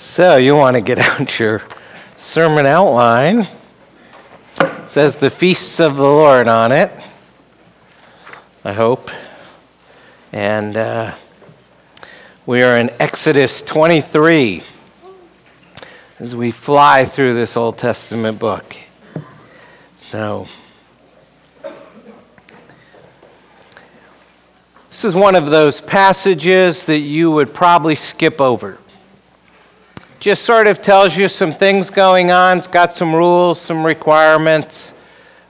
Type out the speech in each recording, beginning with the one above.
So you want to get out your sermon outline. It says the feasts of the Lord on it. I hope. And uh, we are in Exodus 23 as we fly through this Old Testament book. So, this is one of those passages that you would probably skip over just sort of tells you some things going on. It's got some rules, some requirements,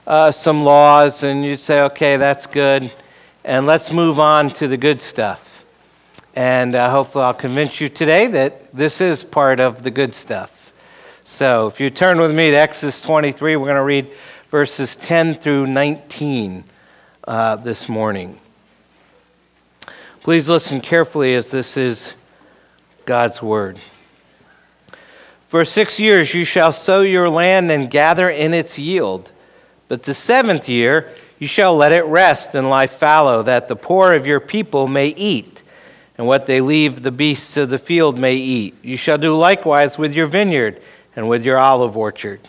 uh, some laws, and you'd say, okay, that's good. And let's move on to the good stuff. And uh, hopefully, I'll convince you today that this is part of the good stuff. So, if you turn with me to Exodus 23, we're going to read verses 10 through 19 uh, this morning. Please listen carefully as this is God's word. For six years you shall sow your land and gather in its yield. But the seventh year you shall let it rest and lie fallow, that the poor of your people may eat, and what they leave the beasts of the field may eat. You shall do likewise with your vineyard and with your olive orchard.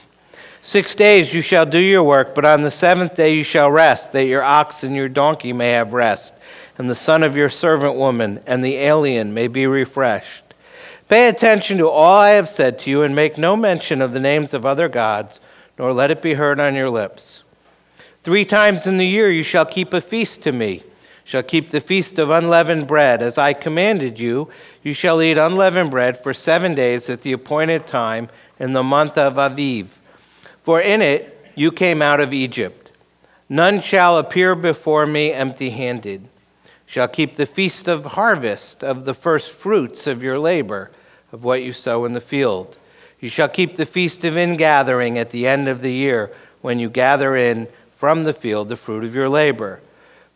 Six days you shall do your work, but on the seventh day you shall rest, that your ox and your donkey may have rest, and the son of your servant woman and the alien may be refreshed. Pay attention to all I have said to you, and make no mention of the names of other gods, nor let it be heard on your lips. Three times in the year you shall keep a feast to me. Shall keep the feast of unleavened bread. As I commanded you, you shall eat unleavened bread for seven days at the appointed time in the month of Aviv. For in it you came out of Egypt. None shall appear before me empty handed. Shall keep the feast of harvest of the first fruits of your labor of what you sow in the field. You shall keep the feast of ingathering at the end of the year, when you gather in from the field the fruit of your labor.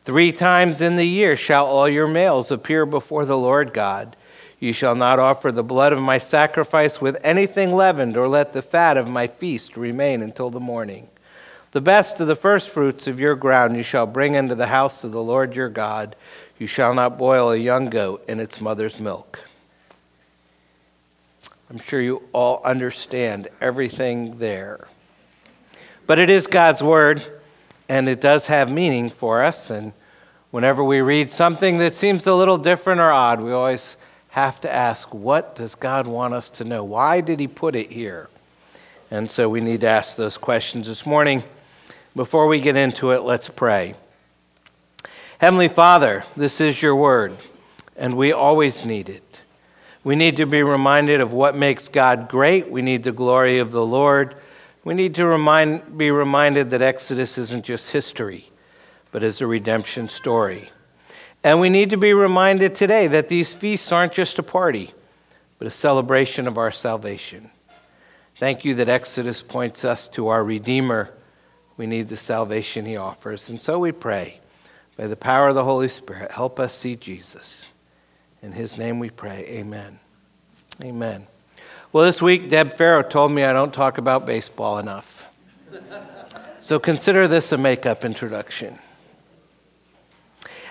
Three times in the year shall all your males appear before the Lord God. You shall not offer the blood of my sacrifice with anything leavened, or let the fat of my feast remain until the morning. The best of the firstfruits of your ground you shall bring into the house of the Lord your God. You shall not boil a young goat in its mother's milk. I'm sure you all understand everything there. But it is God's Word, and it does have meaning for us. And whenever we read something that seems a little different or odd, we always have to ask, what does God want us to know? Why did He put it here? And so we need to ask those questions this morning. Before we get into it, let's pray. Heavenly Father, this is your word, and we always need it. We need to be reminded of what makes God great. We need the glory of the Lord. We need to remind, be reminded that Exodus isn't just history, but is a redemption story. And we need to be reminded today that these feasts aren't just a party, but a celebration of our salvation. Thank you that Exodus points us to our Redeemer. We need the salvation he offers. And so we pray, by the power of the Holy Spirit, help us see Jesus. In his name we pray. Amen. Amen. Well, this week, Deb Farrow told me I don't talk about baseball enough. so consider this a makeup introduction.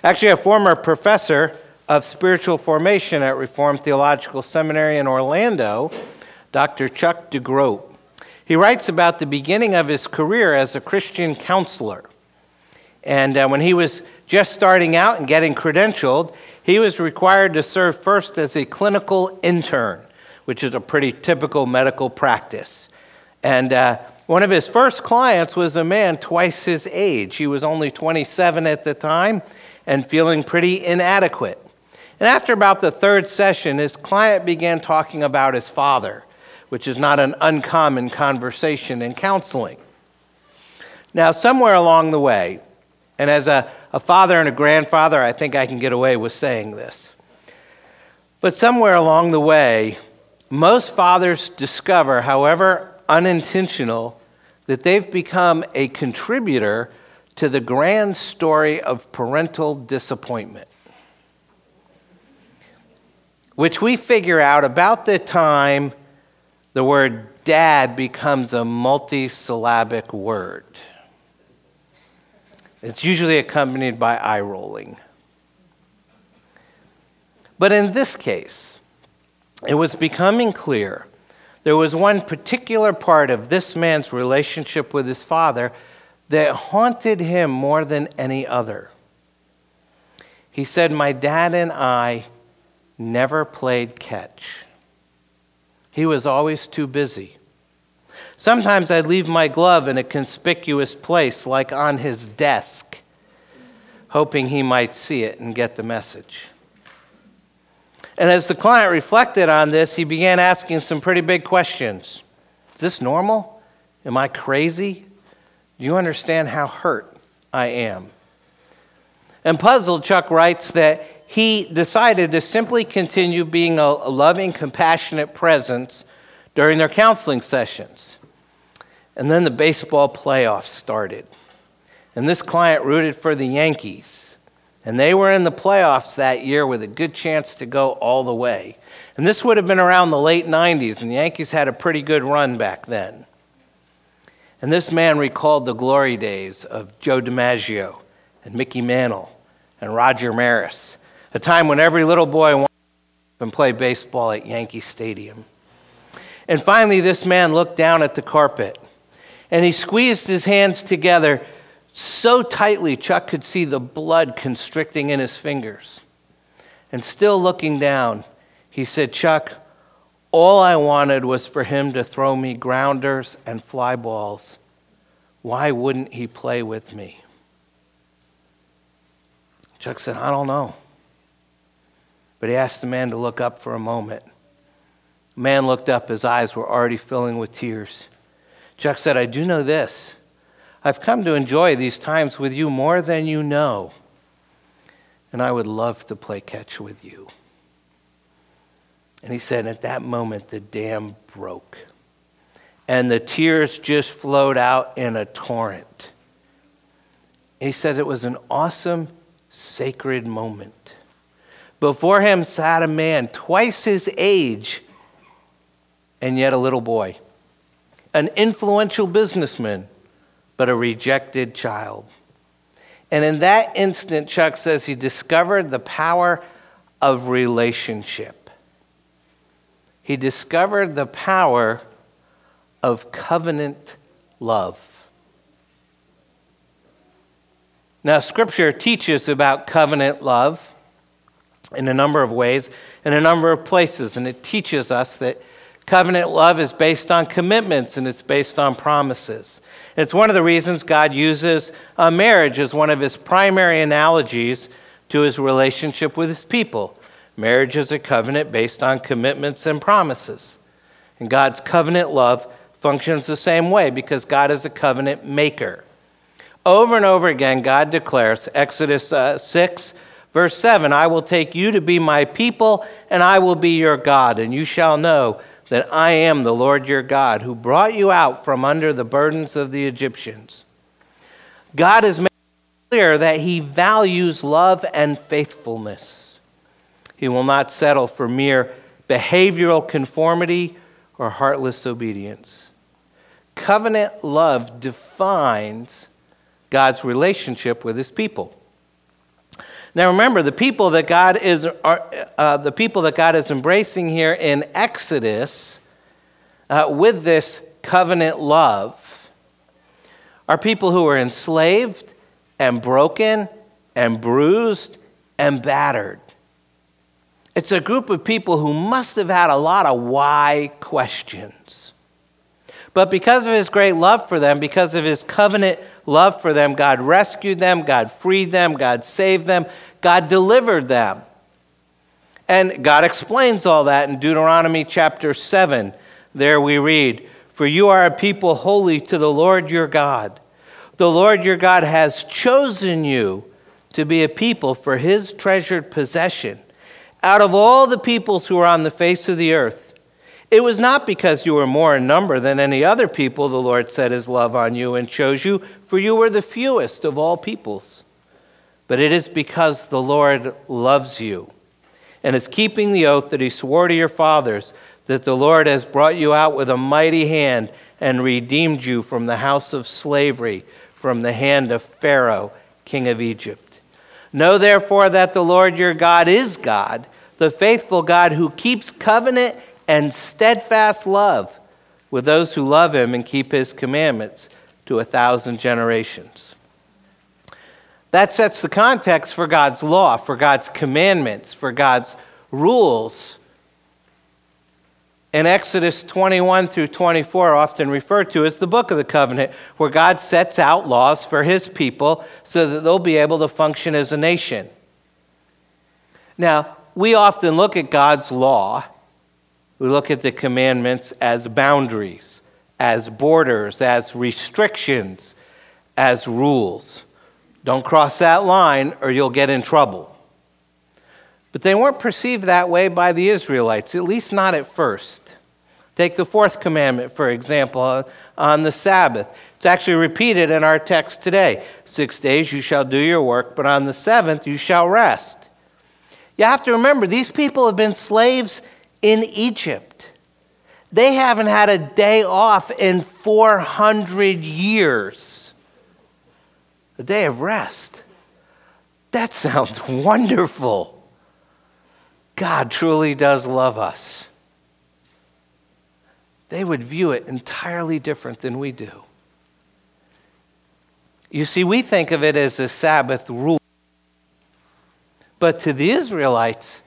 Actually, a former professor of spiritual formation at Reformed Theological Seminary in Orlando, Dr. Chuck DeGroat, he writes about the beginning of his career as a Christian counselor. And uh, when he was just starting out and getting credentialed, he was required to serve first as a clinical intern, which is a pretty typical medical practice. And uh, one of his first clients was a man twice his age. He was only 27 at the time and feeling pretty inadequate. And after about the third session, his client began talking about his father, which is not an uncommon conversation in counseling. Now, somewhere along the way, and as a, a father and a grandfather, I think I can get away with saying this. But somewhere along the way, most fathers discover, however unintentional, that they've become a contributor to the grand story of parental disappointment. Which we figure out about the time the word dad becomes a multisyllabic word. It's usually accompanied by eye rolling. But in this case, it was becoming clear there was one particular part of this man's relationship with his father that haunted him more than any other. He said, My dad and I never played catch. He was always too busy. Sometimes I'd leave my glove in a conspicuous place, like on his desk, hoping he might see it and get the message. And as the client reflected on this, he began asking some pretty big questions Is this normal? Am I crazy? Do you understand how hurt I am? And puzzled, Chuck writes that he decided to simply continue being a loving, compassionate presence during their counseling sessions. And then the baseball playoffs started. And this client rooted for the Yankees. And they were in the playoffs that year with a good chance to go all the way. And this would have been around the late 90s, and the Yankees had a pretty good run back then. And this man recalled the glory days of Joe DiMaggio and Mickey Mantle and Roger Maris, a time when every little boy wanted to play baseball at Yankee Stadium. And finally, this man looked down at the carpet and he squeezed his hands together so tightly Chuck could see the blood constricting in his fingers. And still looking down, he said, Chuck, all I wanted was for him to throw me grounders and fly balls. Why wouldn't he play with me? Chuck said, I don't know. But he asked the man to look up for a moment. The man looked up, his eyes were already filling with tears. Chuck said, I do know this. I've come to enjoy these times with you more than you know. And I would love to play catch with you. And he said, at that moment, the dam broke. And the tears just flowed out in a torrent. He said it was an awesome, sacred moment. Before him sat a man twice his age and yet a little boy, an influential businessman but a rejected child. And in that instant, Chuck says he discovered the power of relationship. He discovered the power of covenant love. Now, Scripture teaches about covenant love in a number of ways, in a number of places, and it teaches us that covenant love is based on commitments and it's based on promises. It's one of the reasons God uses a marriage as one of his primary analogies to his relationship with his people. Marriage is a covenant based on commitments and promises. And God's covenant love functions the same way because God is a covenant maker. Over and over again, God declares, Exodus uh, 6, verse 7, I will take you to be my people, and I will be your God, and you shall know that I am the Lord your God, who brought you out from under the burdens of the Egyptians. God has made clear that he values love and faithfulness. He will not settle for mere behavioral conformity or heartless obedience. Covenant love defines God's relationship with his people. Now remember, the people that God is, are, uh, the people that God is embracing here in Exodus uh, with this covenant love are people who are enslaved and broken and bruised and battered. It's a group of people who must have had a lot of why questions. But because of his great love for them, because of his covenant love for them, God rescued them, God freed them, God saved them, God delivered them. And God explains all that in Deuteronomy chapter 7. There we read, For you are a people holy to the Lord your God. The Lord your God has chosen you to be a people for his treasured possession out of all the peoples who are on the face of the earth. It was not because you were more in number than any other people the Lord set his love on you and chose you, for you were the fewest of all peoples. But it is because the Lord loves you and is keeping the oath that he swore to your fathers that the Lord has brought you out with a mighty hand and redeemed you from the house of slavery, from the hand of Pharaoh, king of Egypt. Know therefore that the Lord your God is God the faithful God who keeps covenant and steadfast love with those who love him and keep his commandments to a thousand generations. That sets the context for God's law, for God's commandments, for God's rules. In Exodus 21 through 24, often referred to as the book of the covenant, where God sets out laws for his people so that they'll be able to function as a nation. Now, we often look at God's law, we look at the commandments as boundaries, as borders, as restrictions, as rules. Don't cross that line or you'll get in trouble. But they weren't perceived that way by the Israelites, at least not at first. Take the fourth commandment, for example, on the Sabbath. It's actually repeated in our text today. Six days you shall do your work, but on the seventh you shall rest. You have to remember, these people have been slaves in Egypt. They haven't had a day off in 400 years. A day of rest. That sounds wonderful. God truly does love us. They would view it entirely different than we do. You see, we think of it as a Sabbath rule. But to the Israelites,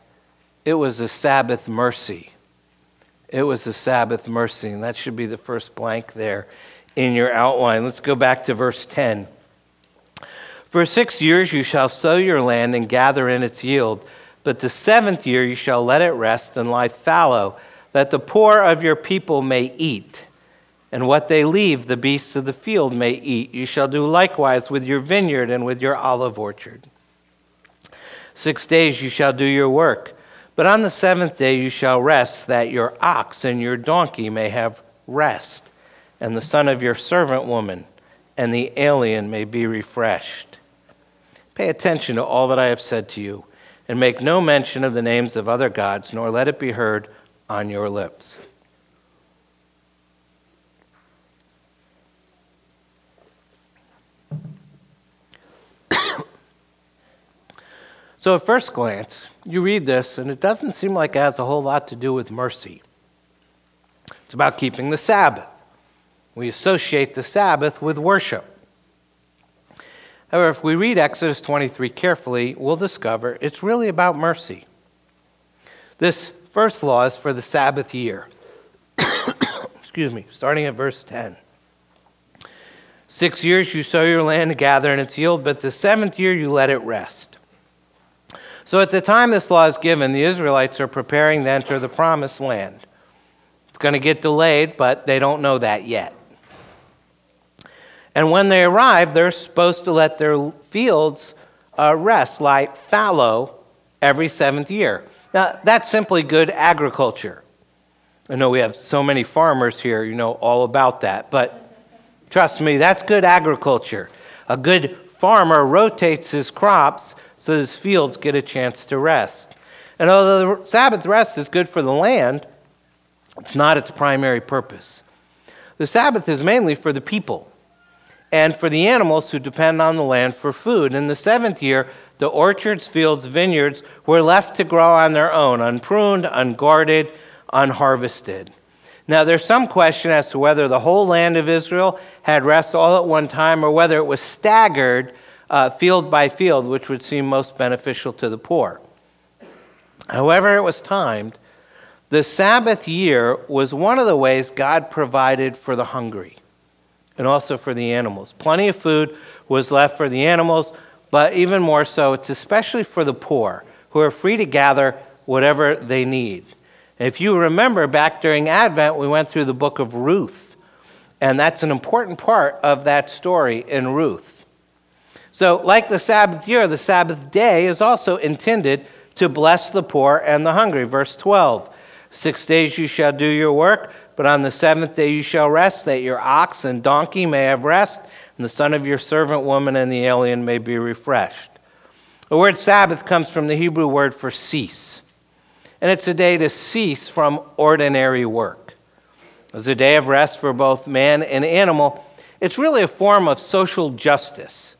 it was a Sabbath mercy. It was a Sabbath mercy, and that should be the first blank there in your outline. Let's go back to verse 10. For six years you shall sow your land and gather in its yield, but the seventh year you shall let it rest and lie fallow, that the poor of your people may eat. And what they leave, the beasts of the field may eat. You shall do likewise with your vineyard and with your olive orchard. Six days you shall do your work but on the seventh day you shall rest, that your ox and your donkey may have rest, and the son of your servant woman and the alien may be refreshed. Pay attention to all that I have said to you, and make no mention of the names of other gods, nor let it be heard on your lips. So, at first glance, you read this, and it doesn't seem like it has a whole lot to do with mercy. It's about keeping the Sabbath. We associate the Sabbath with worship. However, if we read Exodus 23 carefully, we'll discover it's really about mercy. This first law is for the Sabbath year. Excuse me, starting at verse 10. Six years you sow your land and gather in its yield, but the seventh year you let it rest. So at the time this law is given, the Israelites are preparing to enter the promised land. It's going to get delayed, but they don't know that yet. And when they arrive, they're supposed to let their fields uh, rest, lie fallow, every seventh year. Now, that's simply good agriculture. I know we have so many farmers here, you know all about that, but trust me, that's good agriculture. A good farmer rotates his crops so his fields get a chance to rest. And although the Sabbath rest is good for the land, it's not its primary purpose. The Sabbath is mainly for the people and for the animals who depend on the land for food. In the seventh year, the orchards, fields, vineyards were left to grow on their own, unpruned, unguarded, unharvested. Now, there's some question as to whether the whole land of Israel had rest all at one time or whether it was staggered uh, field by field, which would seem most beneficial to the poor. However, it was timed, the Sabbath year was one of the ways God provided for the hungry and also for the animals. Plenty of food was left for the animals, but even more so, it's especially for the poor who are free to gather whatever they need. And if you remember back during Advent, we went through the book of Ruth, and that's an important part of that story in Ruth. So, like the Sabbath year, the Sabbath day is also intended to bless the poor and the hungry. Verse 12 Six days you shall do your work, but on the seventh day you shall rest, that your ox and donkey may have rest, and the son of your servant woman and the alien may be refreshed. The word Sabbath comes from the Hebrew word for cease, and it's a day to cease from ordinary work. It's a day of rest for both man and animal. It's really a form of social justice.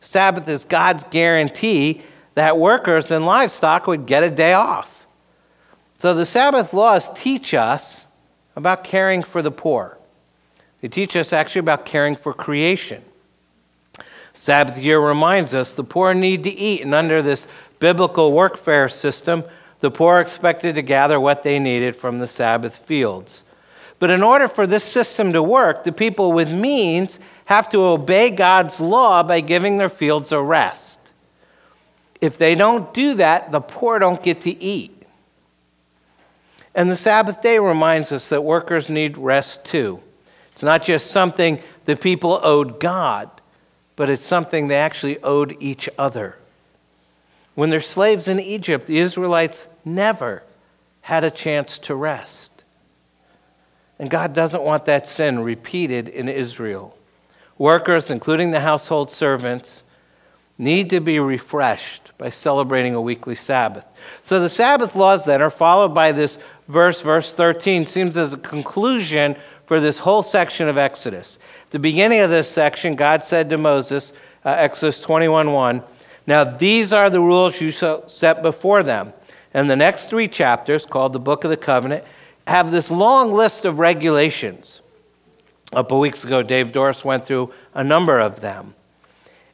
Sabbath is God's guarantee that workers and livestock would get a day off. So the Sabbath laws teach us about caring for the poor. They teach us actually about caring for creation. Sabbath year reminds us the poor need to eat, and under this biblical workfare system, the poor expected to gather what they needed from the Sabbath fields. But in order for this system to work, the people with means have to obey God's law by giving their fields a rest. If they don't do that, the poor don't get to eat. And the Sabbath day reminds us that workers need rest too. It's not just something the people owed God, but it's something they actually owed each other. When they're slaves in Egypt, the Israelites never had a chance to rest. And God doesn't want that sin repeated in Israel. Workers, including the household servants, need to be refreshed by celebrating a weekly Sabbath. So the Sabbath laws then are followed by this verse, verse 13, seems as a conclusion for this whole section of Exodus. At the beginning of this section, God said to Moses, uh, Exodus 21 1, Now these are the rules you shall set before them. And the next three chapters, called the Book of the Covenant, have this long list of regulations. A couple weeks ago, Dave Doris went through a number of them.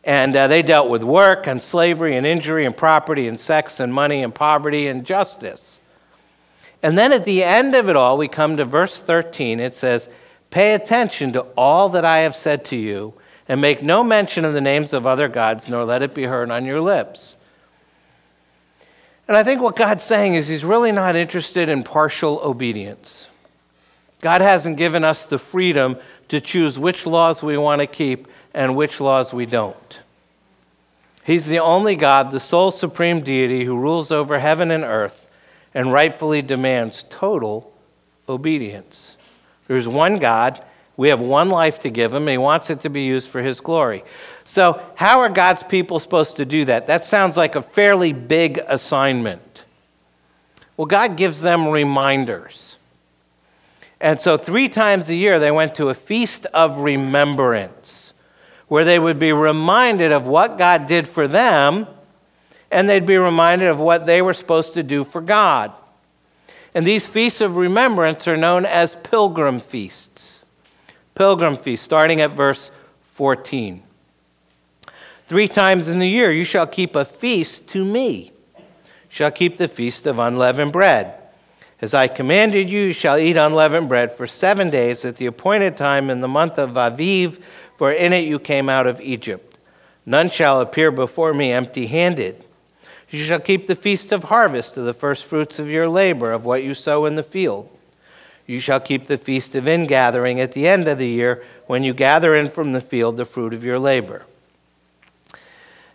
And uh, they dealt with work and slavery and injury and property and sex and money and poverty and justice. And then at the end of it all, we come to verse 13. It says, Pay attention to all that I have said to you, and make no mention of the names of other gods, nor let it be heard on your lips. And I think what God's saying is He's really not interested in partial obedience. God hasn't given us the freedom to choose which laws we want to keep and which laws we don't. He's the only God, the sole supreme deity who rules over heaven and earth and rightfully demands total obedience. There's one God. We have one life to give him, he wants it to be used for his glory. So, how are God's people supposed to do that? That sounds like a fairly big assignment. Well, God gives them reminders. And so, three times a year, they went to a feast of remembrance where they would be reminded of what God did for them and they'd be reminded of what they were supposed to do for God. And these feasts of remembrance are known as pilgrim feasts. Pilgrim feasts, starting at verse 14. Three times in the year you shall keep a feast to me. Shall keep the feast of unleavened bread. As I commanded you, you shall eat unleavened bread for seven days at the appointed time in the month of Aviv, for in it you came out of Egypt. None shall appear before me empty handed. You shall keep the feast of harvest of the first fruits of your labor, of what you sow in the field. You shall keep the feast of ingathering at the end of the year, when you gather in from the field the fruit of your labor.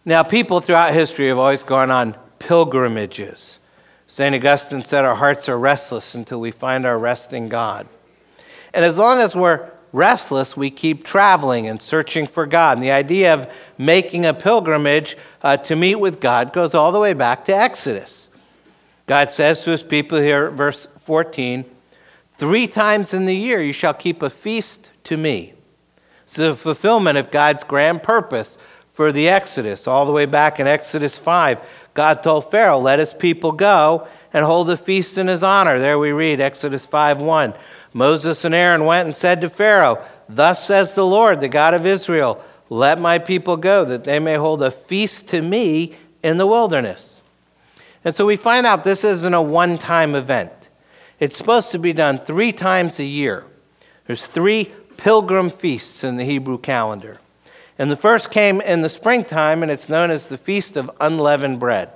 Now, people throughout history have always gone on pilgrimages. St. Augustine said, Our hearts are restless until we find our rest in God. And as long as we're restless, we keep traveling and searching for God. And the idea of making a pilgrimage uh, to meet with God goes all the way back to Exodus. God says to his people here, verse 14, Three times in the year you shall keep a feast to me. It's the fulfillment of God's grand purpose for the Exodus. All the way back in Exodus 5, God told Pharaoh, Let his people go and hold a feast in his honor. There we read Exodus 5 1. Moses and Aaron went and said to Pharaoh, Thus says the Lord, the God of Israel, let my people go, that they may hold a feast to me in the wilderness. And so we find out this isn't a one time event. It's supposed to be done three times a year. There's three pilgrim feasts in the Hebrew calendar. And the first came in the springtime, and it's known as the Feast of Unleavened Bread.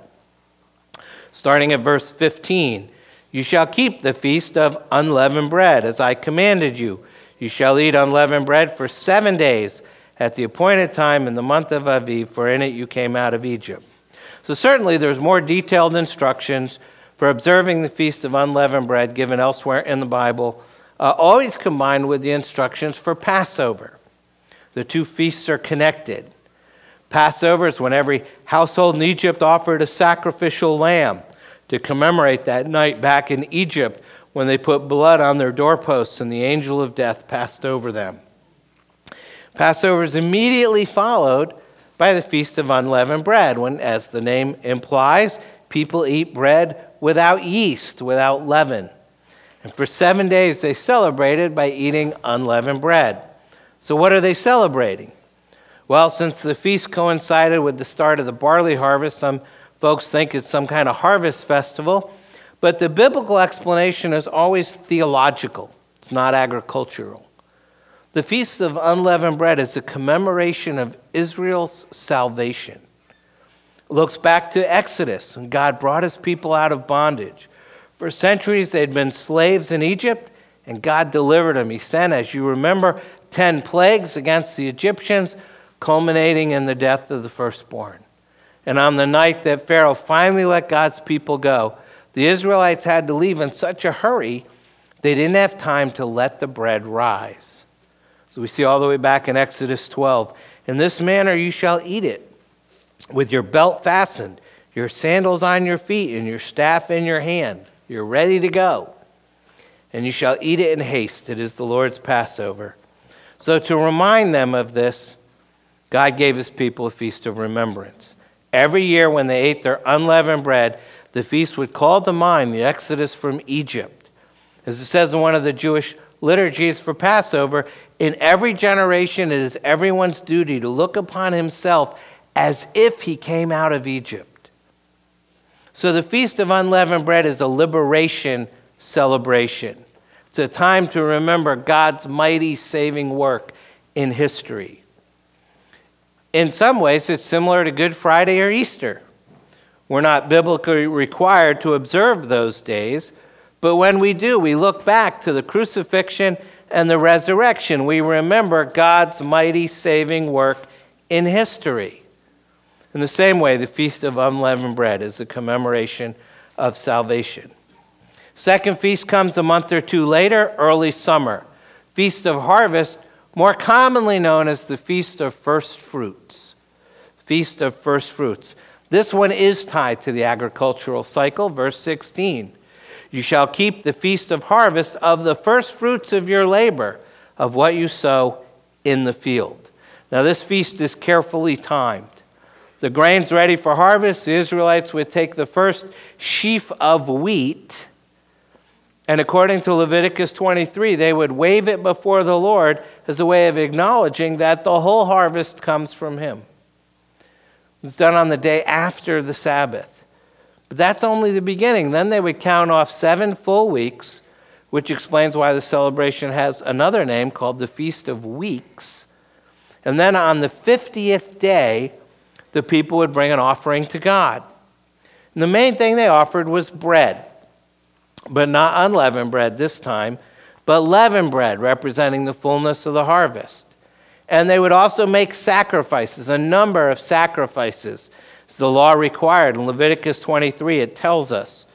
Starting at verse 15, you shall keep the feast of unleavened bread, as I commanded you. You shall eat unleavened bread for seven days at the appointed time in the month of Aviv, for in it you came out of Egypt. So, certainly, there's more detailed instructions for observing the feast of unleavened bread given elsewhere in the Bible, uh, always combined with the instructions for Passover. The two feasts are connected. Passover is when every household in Egypt offered a sacrificial lamb to commemorate that night back in Egypt when they put blood on their doorposts and the angel of death passed over them. Passover is immediately followed by the Feast of Unleavened Bread, when, as the name implies, people eat bread without yeast, without leaven. And for seven days they celebrated by eating unleavened bread. So, what are they celebrating? Well, since the feast coincided with the start of the barley harvest, some folks think it's some kind of harvest festival. But the biblical explanation is always theological, it's not agricultural. The Feast of Unleavened Bread is a commemoration of Israel's salvation. It looks back to Exodus, when God brought his people out of bondage. For centuries, they'd been slaves in Egypt, and God delivered them. He sent, as you remember, 10 plagues against the Egyptians, culminating in the death of the firstborn. And on the night that Pharaoh finally let God's people go, the Israelites had to leave in such a hurry, they didn't have time to let the bread rise. So we see all the way back in Exodus 12 In this manner you shall eat it, with your belt fastened, your sandals on your feet, and your staff in your hand. You're ready to go. And you shall eat it in haste. It is the Lord's Passover. So, to remind them of this, God gave his people a feast of remembrance. Every year, when they ate their unleavened bread, the feast would call to mind the exodus from Egypt. As it says in one of the Jewish liturgies for Passover, in every generation it is everyone's duty to look upon himself as if he came out of Egypt. So the Feast of Unleavened Bread is a liberation celebration. It's a time to remember God's mighty saving work in history. In some ways, it's similar to Good Friday or Easter. We're not biblically required to observe those days, but when we do, we look back to the crucifixion and the resurrection. We remember God's mighty saving work in history. In the same way, the Feast of Unleavened Bread is a commemoration of salvation. Second feast comes a month or two later, early summer. Feast of Harvest, more commonly known as the Feast of First Fruits. Feast of First Fruits. This one is tied to the agricultural cycle, verse 16. You shall keep the feast of harvest of the first fruits of your labor, of what you sow in the field. Now, this feast is carefully timed the grain's ready for harvest, the Israelites would take the first sheaf of wheat, and according to Leviticus 23, they would wave it before the Lord as a way of acknowledging that the whole harvest comes from Him. It's done on the day after the Sabbath. But that's only the beginning. Then they would count off seven full weeks, which explains why the celebration has another name called the Feast of Weeks. And then on the 50th day, the people would bring an offering to God. And the main thing they offered was bread, but not unleavened bread this time, but leavened bread, representing the fullness of the harvest. And they would also make sacrifices, a number of sacrifices, as the law required. In Leviticus 23, it tells us,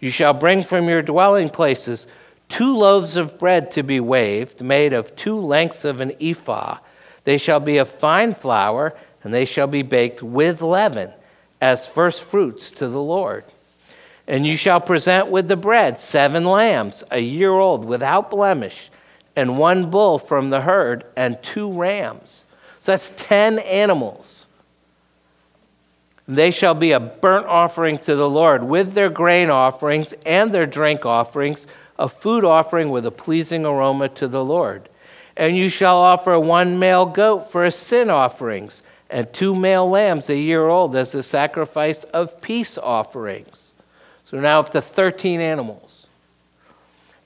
You shall bring from your dwelling places two loaves of bread to be waved, made of two lengths of an ephah. They shall be of fine flour and they shall be baked with leaven as first fruits to the Lord. And you shall present with the bread seven lambs, a year old, without blemish, and one bull from the herd, and two rams. So that's ten animals. They shall be a burnt offering to the Lord with their grain offerings and their drink offerings, a food offering with a pleasing aroma to the Lord. And you shall offer one male goat for a sin offerings and two male lambs a year old as a sacrifice of peace offerings. So now up to 13 animals.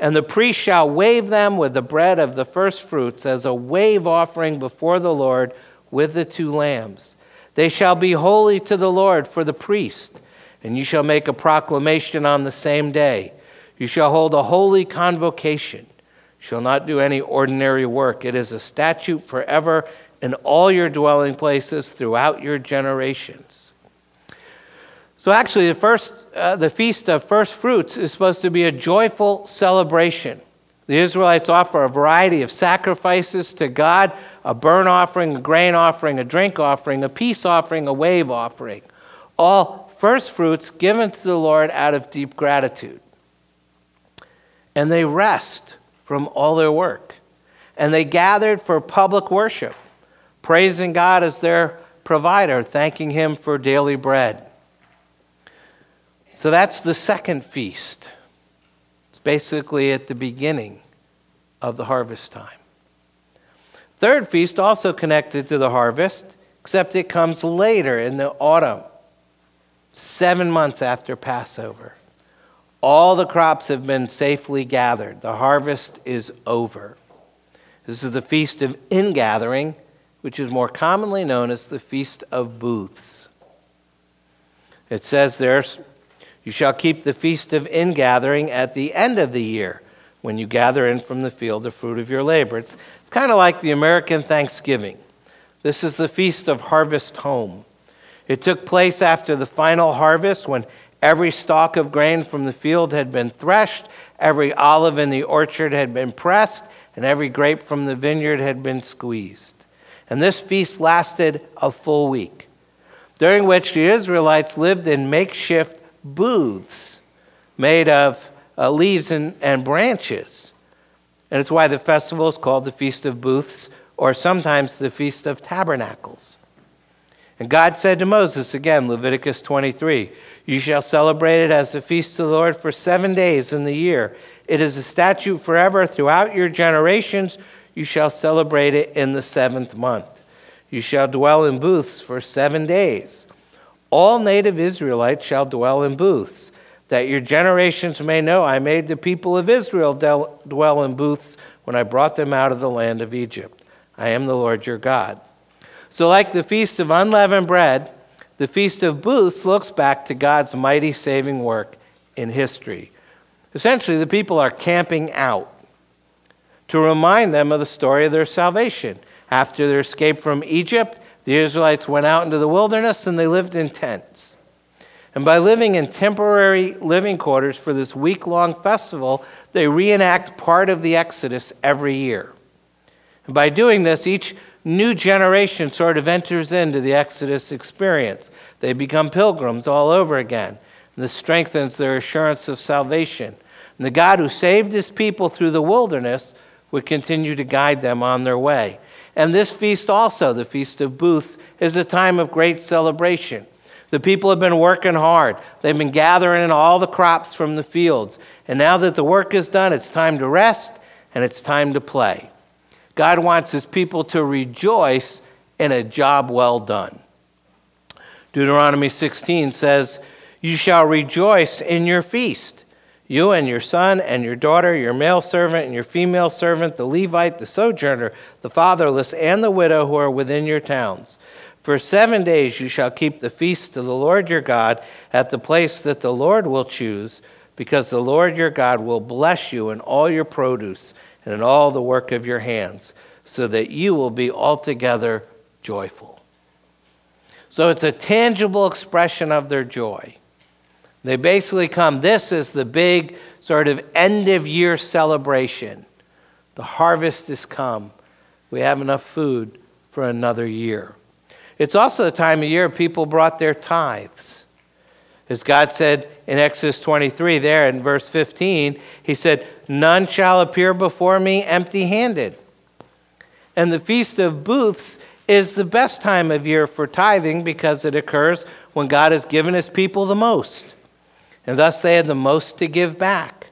And the priest shall wave them with the bread of the first fruits as a wave offering before the Lord with the two lambs. They shall be holy to the Lord for the priest, and you shall make a proclamation on the same day. You shall hold a holy convocation. You shall not do any ordinary work. It is a statute forever in all your dwelling places throughout your generations. So, actually, the, first, uh, the feast of first fruits is supposed to be a joyful celebration. The Israelites offer a variety of sacrifices to God a burnt offering, a grain offering, a drink offering, a peace offering, a wave offering. All first fruits given to the Lord out of deep gratitude. And they rest from all their work. And they gathered for public worship praising God as their provider, thanking Him for daily bread. So that's the second feast. It's basically at the beginning of the harvest time. Third feast also connected to the harvest, except it comes later in the autumn, seven months after Passover. All the crops have been safely gathered. The harvest is over. This is the Feast of Ingathering, which is more commonly known as the Feast of Booths. It says there, You shall keep the Feast of Ingathering at the end of the year, when you gather in from the field the fruit of your labor. It's, it's kind of like the American Thanksgiving. This is the Feast of Harvest Home. It took place after the final harvest when every stalk of grain from the field had been threshed, every olive in the orchard had been pressed, and every grape from the vineyard had been squeezed. And this feast lasted a full week, during which the Israelites lived in makeshift booths made of uh, leaves and, and branches. And it's why the festival is called the Feast of Booths or sometimes the Feast of Tabernacles. And God said to Moses, again, Leviticus 23, You shall celebrate it as a feast of the Lord for seven days in the year. It is a statute forever throughout your generations. You shall celebrate it in the seventh month. You shall dwell in booths for seven days. All native Israelites shall dwell in booths, that your generations may know I made the people of Israel dwell in booths when I brought them out of the land of Egypt. I am the Lord your God. So, like the Feast of Unleavened Bread, the Feast of Booths looks back to God's mighty saving work in history. Essentially, the people are camping out to remind them of the story of their salvation. After their escape from Egypt, the Israelites went out into the wilderness and they lived in tents. And by living in temporary living quarters for this week long festival, they reenact part of the Exodus every year. And by doing this, each new generation sort of enters into the Exodus experience. They become pilgrims all over again. And this strengthens their assurance of salvation. And the God who saved his people through the wilderness would continue to guide them on their way. And this feast also, the Feast of Booths, is a time of great celebration. The people have been working hard. They've been gathering in all the crops from the fields. And now that the work is done, it's time to rest and it's time to play. God wants his people to rejoice in a job well done. Deuteronomy 16 says, You shall rejoice in your feast you and your son and your daughter, your male servant and your female servant, the Levite, the sojourner, the fatherless, and the widow who are within your towns. For seven days you shall keep the feast of the Lord your God at the place that the Lord will choose, because the Lord your God will bless you in all your produce and in all the work of your hands, so that you will be altogether joyful. So it's a tangible expression of their joy. They basically come, this is the big sort of end of year celebration. The harvest has come. We have enough food for another year. It's also the time of year people brought their tithes. As God said in Exodus 23, there in verse 15, He said, None shall appear before me empty handed. And the Feast of Booths is the best time of year for tithing because it occurs when God has given His people the most and thus they had the most to give back.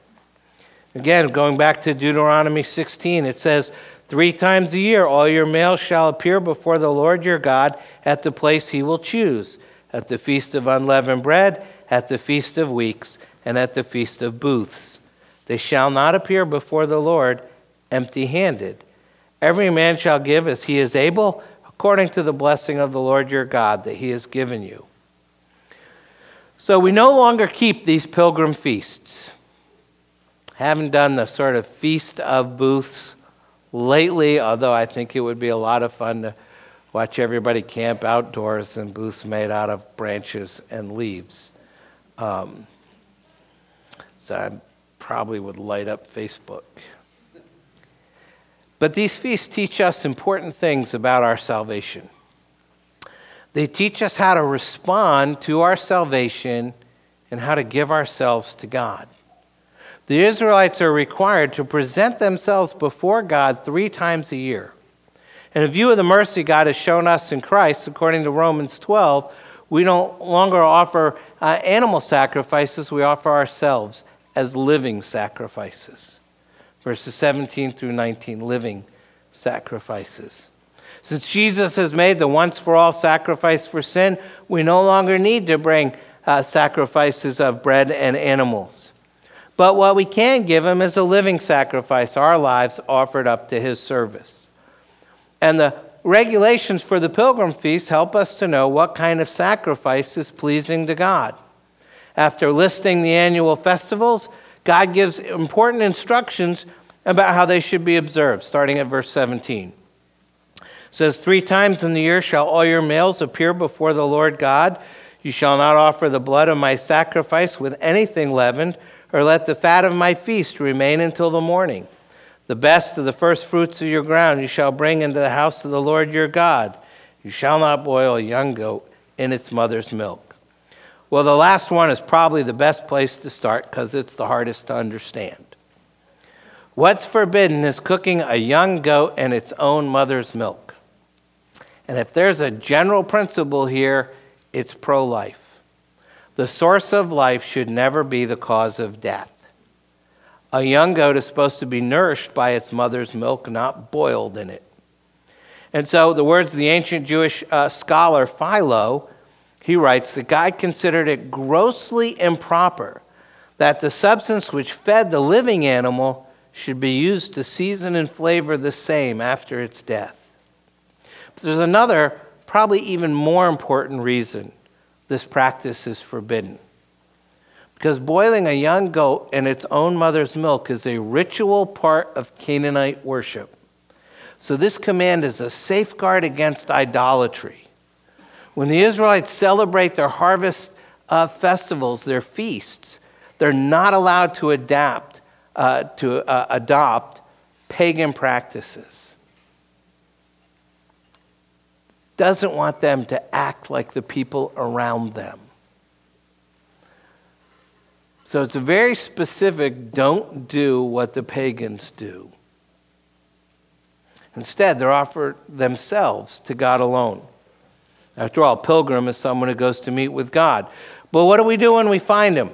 Again, going back to Deuteronomy 16, it says, Three times a year all your males shall appear before the Lord your God at the place he will choose, at the feast of unleavened bread, at the feast of weeks, and at the feast of booths. They shall not appear before the Lord empty handed. Every man shall give as he is able, according to the blessing of the Lord your God that he has given you. So we no longer keep these pilgrim feasts. Haven't done the sort of feast of booths lately, although I think it would be a lot of fun to watch everybody camp outdoors in booths made out of branches and leaves. Um, so I probably would light up Facebook. But these feasts teach us important things about our salvation. They teach us how to respond to our salvation and how to give ourselves to God. The Israelites are required to present themselves before God three times a year. And In view of the mercy God has shown us in Christ, according to Romans 12, we no longer offer uh, animal sacrifices, we offer ourselves as living sacrifices. Verses 17 through 19, living sacrifices. Since Jesus has made the once for all sacrifice for sin, we no longer need to bring uh, sacrifices of bread and animals. But what we can give him is a living sacrifice, our lives offered up to his service. And the regulations for the pilgrim feast help us to know what kind of sacrifice is pleasing to God. After listing the annual festivals, God gives important instructions about how they should be observed, starting at verse 17. Says, Three times in the year shall all your males appear before the Lord God. You shall not offer the blood of my sacrifice with anything leavened, or let the fat of my feast remain until the morning. The best of the first fruits of your ground you shall bring into the house of the Lord your God. You shall not boil a young goat in its mother's milk. Well, the last one is probably the best place to start because it's the hardest to understand. What's forbidden is cooking a young goat in its own mother's milk. And if there's a general principle here, it's pro life. The source of life should never be the cause of death. A young goat is supposed to be nourished by its mother's milk, not boiled in it. And so, the words of the ancient Jewish uh, scholar Philo, he writes that God considered it grossly improper that the substance which fed the living animal should be used to season and flavor the same after its death. There's another, probably even more important reason this practice is forbidden. Because boiling a young goat in its own mother's milk is a ritual part of Canaanite worship. So, this command is a safeguard against idolatry. When the Israelites celebrate their harvest uh, festivals, their feasts, they're not allowed to adapt, uh, to uh, adopt pagan practices. Doesn't want them to act like the people around them. So it's a very specific don't do what the pagans do. Instead, they're themselves to God alone. After all, pilgrim is someone who goes to meet with God. But what do we do when we find him?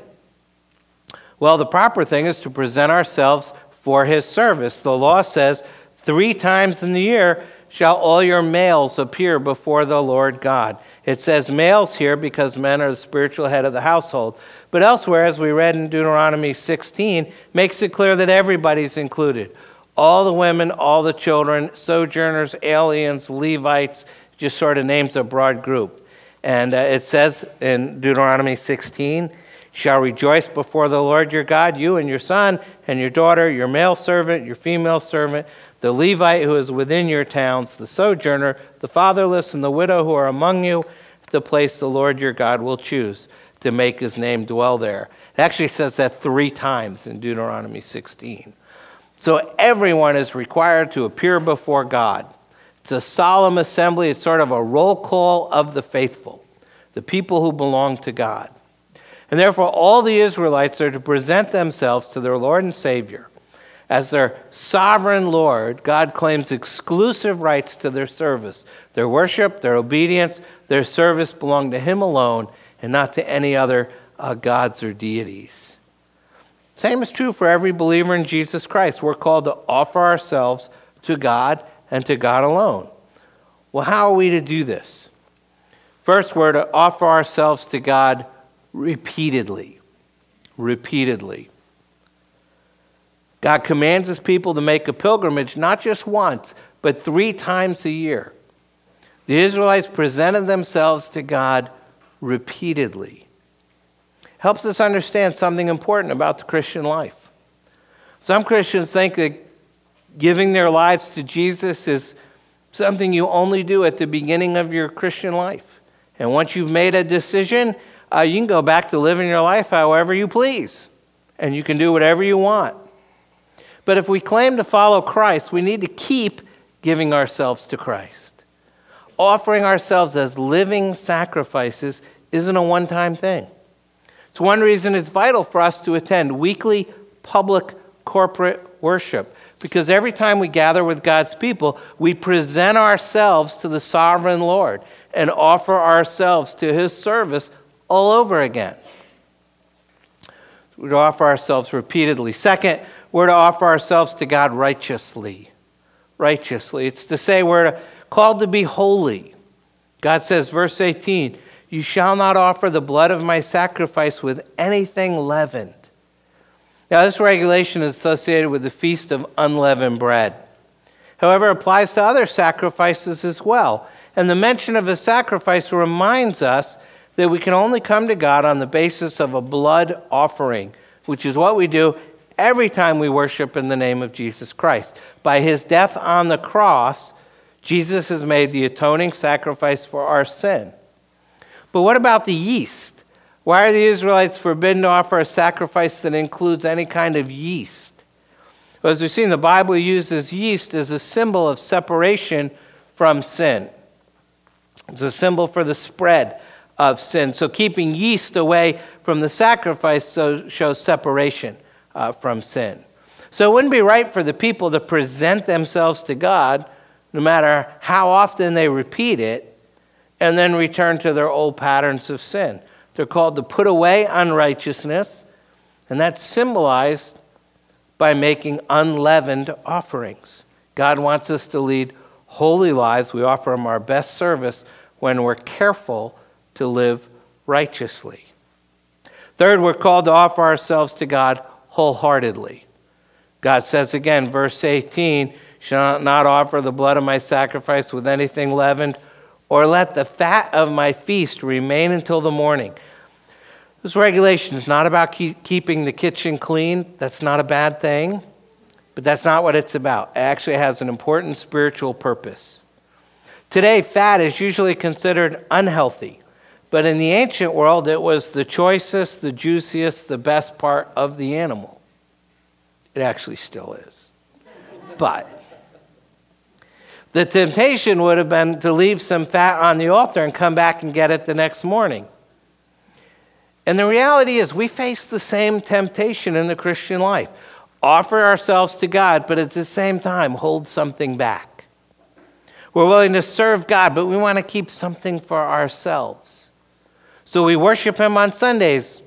Well, the proper thing is to present ourselves for his service. The law says, three times in the year shall all your males appear before the Lord God. It says males here because men are the spiritual head of the household. But elsewhere, as we read in Deuteronomy 16, makes it clear that everybody's included. All the women, all the children, sojourners, aliens, Levites, just sort of names a broad group. And uh, it says in Deuteronomy 16, shall rejoice before the Lord your God, you and your son and your daughter, your male servant, your female servant, the Levite who is within your towns, the sojourner, the fatherless, and the widow who are among you, the place the Lord your God will choose to make his name dwell there. It actually says that three times in Deuteronomy 16. So everyone is required to appear before God. It's a solemn assembly, it's sort of a roll call of the faithful, the people who belong to God. And therefore, all the Israelites are to present themselves to their Lord and Savior. As their sovereign Lord, God claims exclusive rights to their service. Their worship, their obedience, their service belong to Him alone, and not to any other uh, gods or deities. Same is true for every believer in Jesus Christ. We're called to offer ourselves to God and to God alone. Well, how are we to do this? First, we're to offer ourselves to God repeatedly. Repeatedly. God commands his people to make a pilgrimage not just once, but three times a year. The Israelites presented themselves to God repeatedly. Helps us understand something important about the Christian life. Some Christians think that giving their lives to Jesus is something you only do at the beginning of your Christian life. And once you've made a decision, uh, you can go back to living your life however you please, and you can do whatever you want. But if we claim to follow Christ, we need to keep giving ourselves to Christ offering ourselves as living sacrifices isn't a one time thing. It's one reason it's vital for us to attend weekly public corporate worship. Because every time we gather with God's people, we present ourselves to the sovereign Lord and offer ourselves to his service all over again. We're offer ourselves repeatedly. Second, we're to offer ourselves to God righteously. Righteously. It's to say we're called to be holy. God says, verse 18, You shall not offer the blood of my sacrifice with anything leavened. Now, this regulation is associated with the Feast of Unleavened Bread. However, it applies to other sacrifices as well. And the mention of a sacrifice reminds us that we can only come to God on the basis of a blood offering, which is what we do every time we worship in the name of Jesus Christ. By his death on the cross, Jesus has made the atoning sacrifice for our sin. But what about the yeast? Why are the Israelites forbidden to offer a sacrifice that includes any kind of yeast? Well, as we've seen, the Bible uses yeast as a symbol of separation from sin. It's a symbol for the spread of sin. So keeping yeast away from the sacrifice shows separation uh, from sin. So it wouldn't be right for the people to present themselves to God, no matter how often they repeat it, and then return to their old patterns of sin. They're called to put away unrighteousness, and that's symbolized by making unleavened offerings. God wants us to lead holy lives. We offer Him our best service when we're careful to live righteously. Third, we're called to offer ourselves to God wholeheartedly. God says again, verse 18, shall not offer the blood of my sacrifice with anything leavened, or let the fat of my feast remain until the morning. This regulation is not about keep, keeping the kitchen clean. That's not a bad thing, but that's not what it's about. It actually has an important spiritual purpose. Today, fat is usually considered unhealthy. But in the ancient world, it was the choicest, the juiciest, the best part of the animal. It actually still is. But the temptation would have been to leave some fat on the altar and come back and get it the next morning. And the reality is, we face the same temptation in the Christian life offer ourselves to God, but at the same time, hold something back. We're willing to serve God, but we want to keep something for ourselves. So we worship Him on Sundays,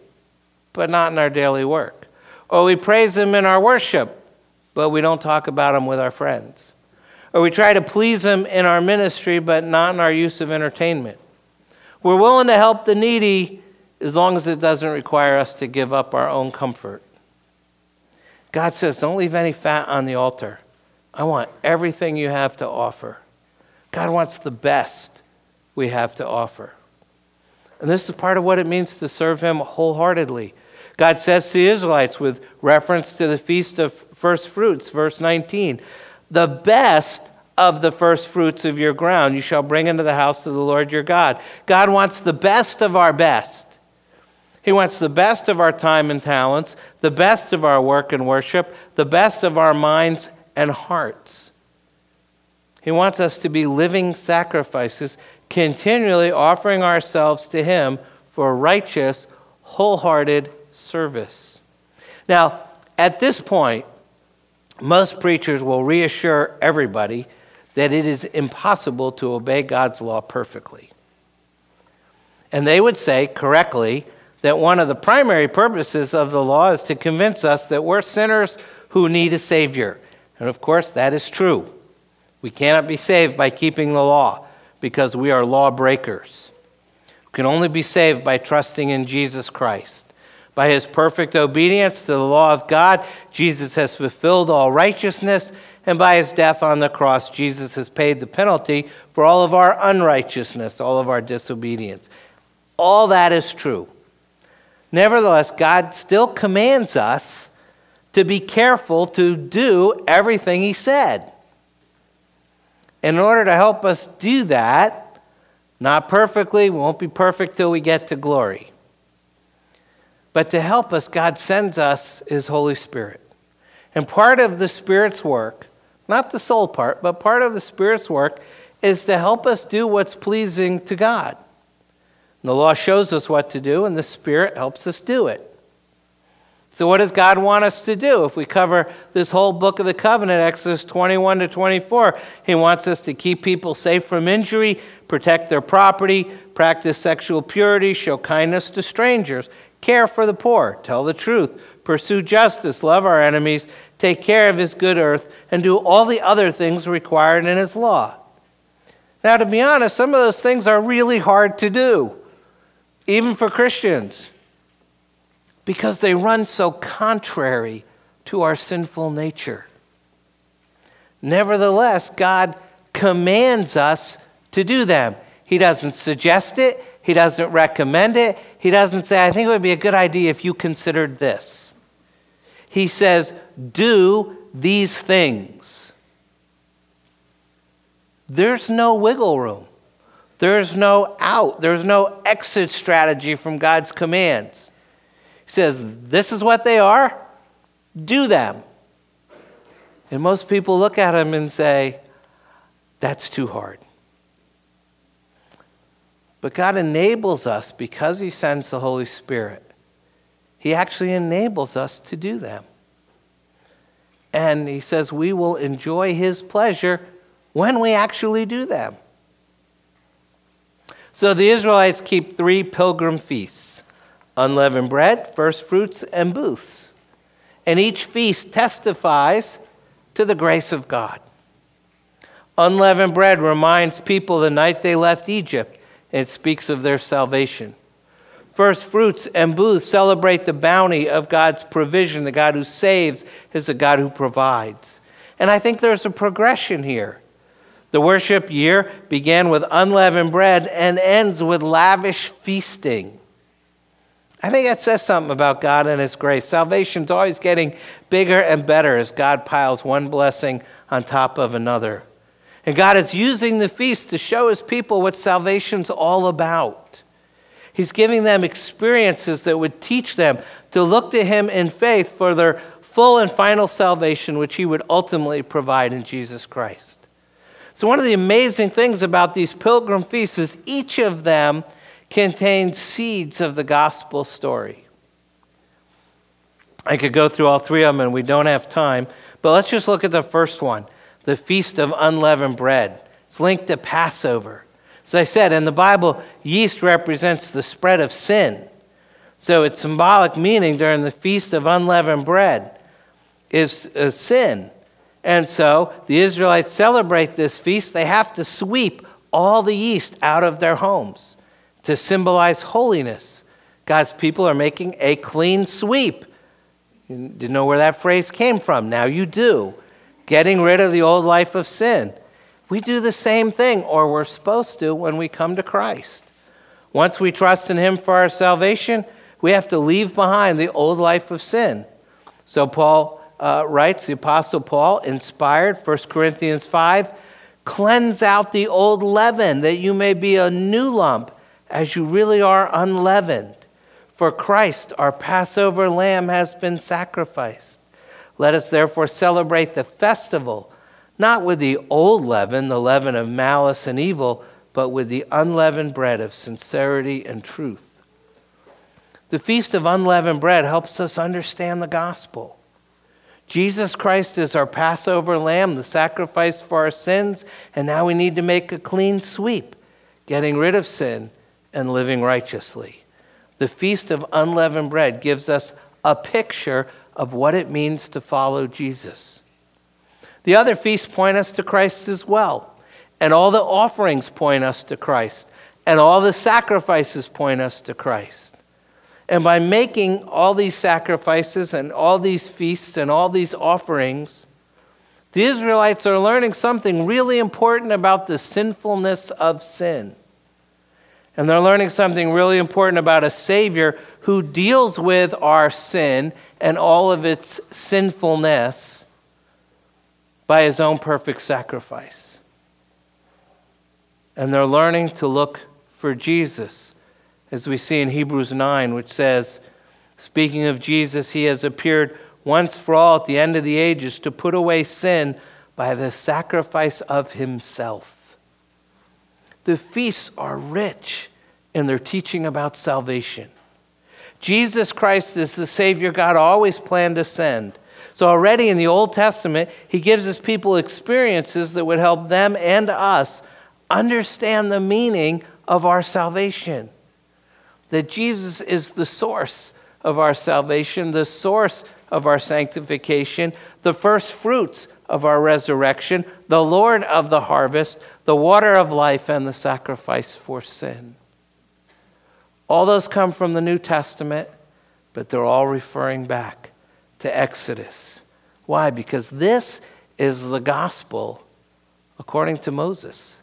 but not in our daily work. Or we praise Him in our worship, but we don't talk about Him with our friends. Or we try to please Him in our ministry, but not in our use of entertainment. We're willing to help the needy as long as it doesn't require us to give up our own comfort. God says, Don't leave any fat on the altar. I want everything you have to offer. God wants the best we have to offer. And this is part of what it means to serve Him wholeheartedly. God says to the Israelites, with reference to the Feast of First Fruits, verse 19, the best of the first fruits of your ground you shall bring into the house of the Lord your God. God wants the best of our best. He wants the best of our time and talents, the best of our work and worship, the best of our minds and hearts. He wants us to be living sacrifices continually offering ourselves to Him for righteous, wholehearted service. Now, at this point, most preachers will reassure everybody that it is impossible to obey God's law perfectly. And they would say correctly that one of the primary purposes of the law is to convince us that we're sinners who need a Savior. And of course, that is true. We cannot be saved by keeping the law because we are lawbreakers. We can only be saved by trusting in Jesus Christ. By his perfect obedience to the law of God, Jesus has fulfilled all righteousness, and by his death on the cross, Jesus has paid the penalty for all of our unrighteousness, all of our disobedience. All that is true. Nevertheless, God still commands us to be careful to do everything he said in order to help us do that, not perfectly, won't be perfect till we get to glory. But to help us, God sends us His Holy Spirit. And part of the Spirit's work, not the sole part, but part of the Spirit's work is to help us do what's pleasing to God. And the law shows us what to do, and the Spirit helps us do it. So, what does God want us to do? If we cover this whole book of the covenant, Exodus 21 to 24, He wants us to keep people safe from injury, protect their property, practice sexual purity, show kindness to strangers, care for the poor, tell the truth, pursue justice, love our enemies, take care of his good earth, and do all the other things required in his law. Now, to be honest, some of those things are really hard to do, even for Christians, because they run so contrary to our sinful nature. Nevertheless, God commands us to do them. He doesn't suggest it, He doesn't recommend it, He doesn't say, I think it would be a good idea if you considered this. He says, Do these things. There's no wiggle room. There's no out. There's no exit strategy from God's commands. Says, This is what they are. Do them. And most people look at him and say, That's too hard. But God enables us because He sends the Holy Spirit. He actually enables us to do them. And He says we will enjoy His pleasure when we actually do them. So the Israelites keep three pilgrim feasts unleavened bread, first fruits, and booths. And each feast testifies to the grace of God. Unleavened bread reminds people the night they left Egypt it speaks of their salvation. First fruits and booths celebrate the bounty of God's provision. The God who saves is a God who provides. And I think there's a progression here. The worship year began with unleavened bread and ends with lavish feasting. I think that says something about God and His grace. Salvation's always getting bigger and better as God piles one blessing on top of another. And God is using the feast to show his people what salvation's all about. He's giving them experiences that would teach them to look to him in faith for their full and final salvation, which he would ultimately provide in Jesus Christ. So, one of the amazing things about these pilgrim feasts is each of them contains seeds of the gospel story. I could go through all three of them, and we don't have time, but let's just look at the first one the Feast of Unleavened Bread. It's linked to Passover. As I said, in the Bible, yeast represents the spread of sin. So its symbolic meaning during the Feast of Unleavened Bread is, is sin. And so the Israelites celebrate this feast. They have to sweep all the yeast out of their homes to symbolize holiness. God's people are making a clean sweep. You didn't know where that phrase came from. Now you do getting rid of the old life of sin. We do the same thing, or we're supposed to, when we come to Christ. Once we trust in Him for our salvation, we have to leave behind the old life of sin. So Paul uh, writes, the Apostle Paul, inspired, 1 Corinthians 5, cleanse out the old leaven that you may be a new lump as you really are unleavened. For Christ, our Passover lamb, has been sacrificed. Let us therefore celebrate the festival, not with the old leaven, the leaven of malice and evil, but with the unleavened bread of sincerity and truth. The Feast of Unleavened Bread helps us understand the gospel. Jesus Christ is our Passover lamb, the sacrifice for our sins, and now we need to make a clean sweep, getting rid of sin and living righteously. The Feast of Unleavened Bread gives us a picture of what it means to follow Jesus. The other feasts point us to Christ as well, and all the offerings point us to Christ, and all the sacrifices point us to Christ. And by making all these sacrifices and all these feasts and all these offerings, the Israelites are learning something really important about the sinfulness of sin. And they're learning something really important about a Savior who deals with our sin and all of its sinfulness by his own perfect sacrifice. And they're learning to look for Jesus, as we see in Hebrews 9, which says, Speaking of Jesus, he has appeared once for all at the end of the ages to put away sin by the sacrifice of himself. The feasts are rich in their teaching about salvation. Jesus Christ is the Savior God always planned to send. So, already in the Old Testament, He gives His people experiences that would help them and us understand the meaning of our salvation. That Jesus is the source of our salvation, the source of our sanctification, the first fruits of our resurrection, the Lord of the harvest, the water of life, and the sacrifice for sin. All those come from the New Testament, but they're all referring back to Exodus. Why? Because this is the gospel according to Moses.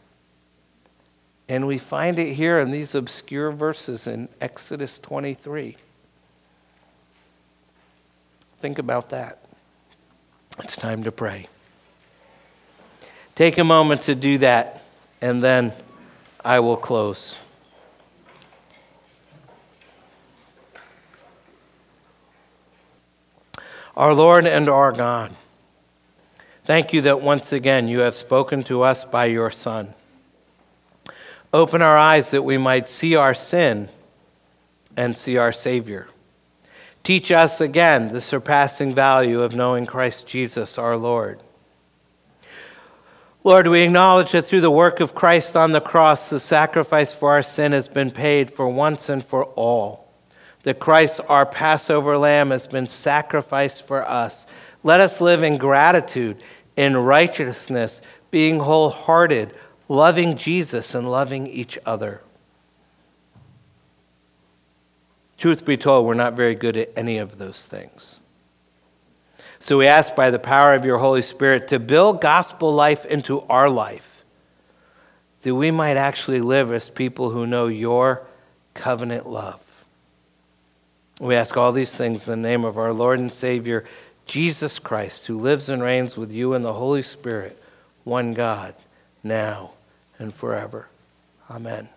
And we find it here in these obscure verses in Exodus 23. Think about that. It's time to pray. Take a moment to do that, and then I will close. Our Lord and our God, thank you that once again you have spoken to us by your Son. Open our eyes that we might see our sin and see our Savior. Teach us again the surpassing value of knowing Christ Jesus our Lord. Lord, we acknowledge that through the work of Christ on the cross, the sacrifice for our sin has been paid for once and for all. That Christ, our Passover lamb, has been sacrificed for us. Let us live in gratitude, in righteousness, being wholehearted, loving Jesus and loving each other. Truth be told, we're not very good at any of those things. So we ask by the power of your Holy Spirit to build gospel life into our life, that we might actually live as people who know your covenant love. We ask all these things in the name of our Lord and Savior, Jesus Christ, who lives and reigns with you in the Holy Spirit, one God, now and forever. Amen.